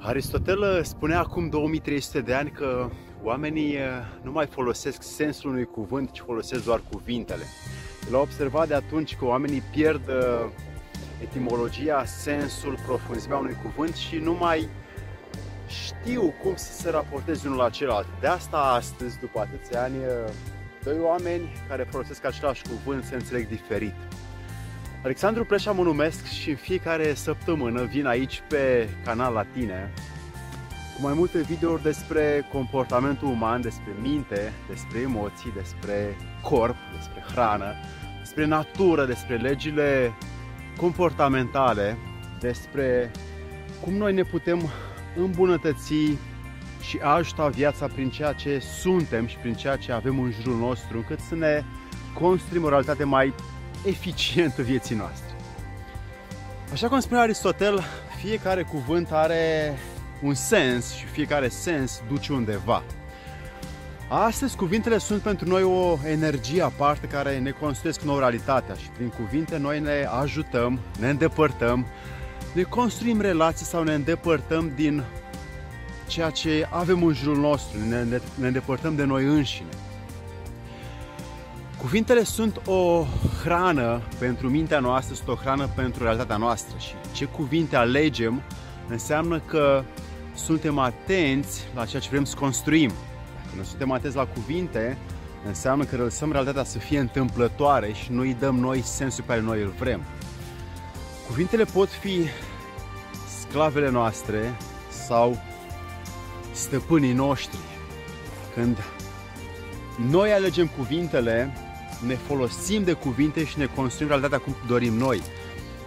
Aristotel spunea acum 2300 de ani că oamenii eh, nu mai folosesc sensul unui cuvânt, ci folosesc doar cuvintele. El a observat de atunci că oamenii pierd eh, etimologia, sensul, profunzimea unui cuvânt și nu mai știu cum să se raporteze unul la celălalt. De asta astăzi, după atâția ani, eh, doi oameni care folosesc același cuvânt se înțeleg diferit. Alexandru Preșa mă numesc și în fiecare săptămână vin aici pe canal la tine cu mai multe videouri despre comportamentul uman, despre minte, despre emoții, despre corp, despre hrană, despre natură, despre legile comportamentale, despre cum noi ne putem îmbunătăți și ajuta viața prin ceea ce suntem și prin ceea ce avem în jurul nostru, încât să ne construim o realitate mai eficientă vieții noastre. Așa cum spunea Aristotel, fiecare cuvânt are un sens și fiecare sens duce undeva. Astăzi cuvintele sunt pentru noi o energie aparte care ne construiesc nouă realitatea și prin cuvinte noi ne ajutăm, ne îndepărtăm, ne construim relații sau ne îndepărtăm din ceea ce avem în jurul nostru, ne, ne îndepărtăm de noi înșine. Cuvintele sunt o hrană pentru mintea noastră, sunt o hrană pentru realitatea noastră și ce cuvinte alegem înseamnă că suntem atenți la ceea ce vrem să construim. Dacă nu suntem atenți la cuvinte, înseamnă că lăsăm realitatea să fie întâmplătoare și nu îi dăm noi sensul pe care noi îl vrem. Cuvintele pot fi sclavele noastre sau stăpânii noștri. Când noi alegem cuvintele, ne folosim de cuvinte și ne construim realitatea cum dorim noi.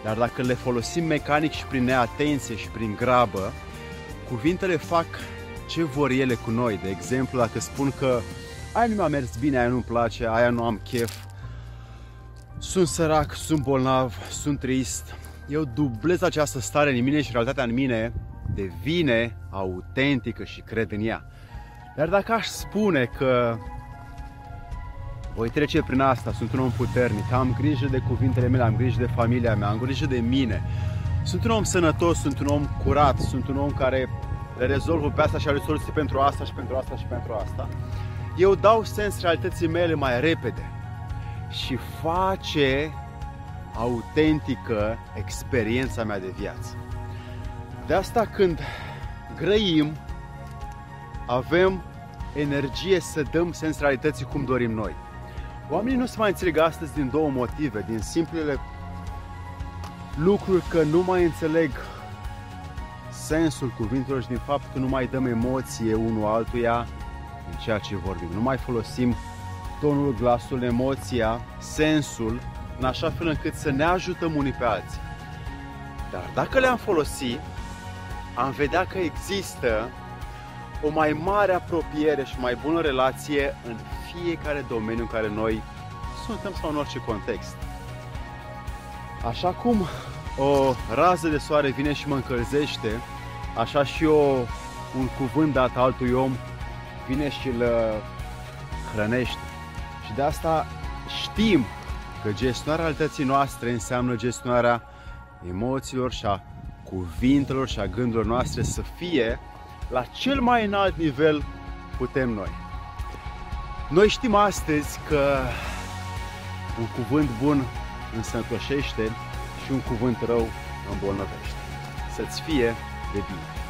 Dar dacă le folosim mecanic și prin neatenție și prin grabă, cuvintele fac ce vor ele cu noi. De exemplu, dacă spun că aia nu mi-a mers bine, aia nu-mi place, aia nu am chef, sunt sărac, sunt bolnav, sunt trist, eu dublez această stare în mine și realitatea în mine devine autentică și cred în ea. Dar dacă aș spune că voi trece prin asta, sunt un om puternic, am grijă de cuvintele mele, am grijă de familia mea, am grijă de mine, sunt un om sănătos, sunt un om curat, sunt un om care le rezolvă pe asta și are soluții pentru asta și pentru asta și pentru asta. Eu dau sens realității mele mai repede și face autentică experiența mea de viață. De asta când grăim, avem energie să dăm sens realității cum dorim noi. Oamenii nu se mai înțeleg astăzi din două motive, din simplele lucruri că nu mai înțeleg sensul cuvintelor și din fapt că nu mai dăm emoție unul altuia în ceea ce vorbim. Nu mai folosim tonul, glasul, emoția, sensul, în așa fel încât să ne ajutăm unii pe alții. Dar dacă le-am folosit, am vedea că există o mai mare apropiere și mai bună relație în fiecare domeniu în care noi suntem sau în orice context. Așa cum o rază de soare vine și mă încălzește, așa și eu, un cuvânt dat altui om vine și îl uh, hrănește. Și de asta știm că gestionarea realității noastre înseamnă gestionarea emoțiilor și a cuvintelor și a gândurilor noastre să fie la cel mai înalt nivel putem noi. Noi știm astăzi că un cuvânt bun însănătoșește și un cuvânt rău îmbolnăvește. Să-ți fie de bine!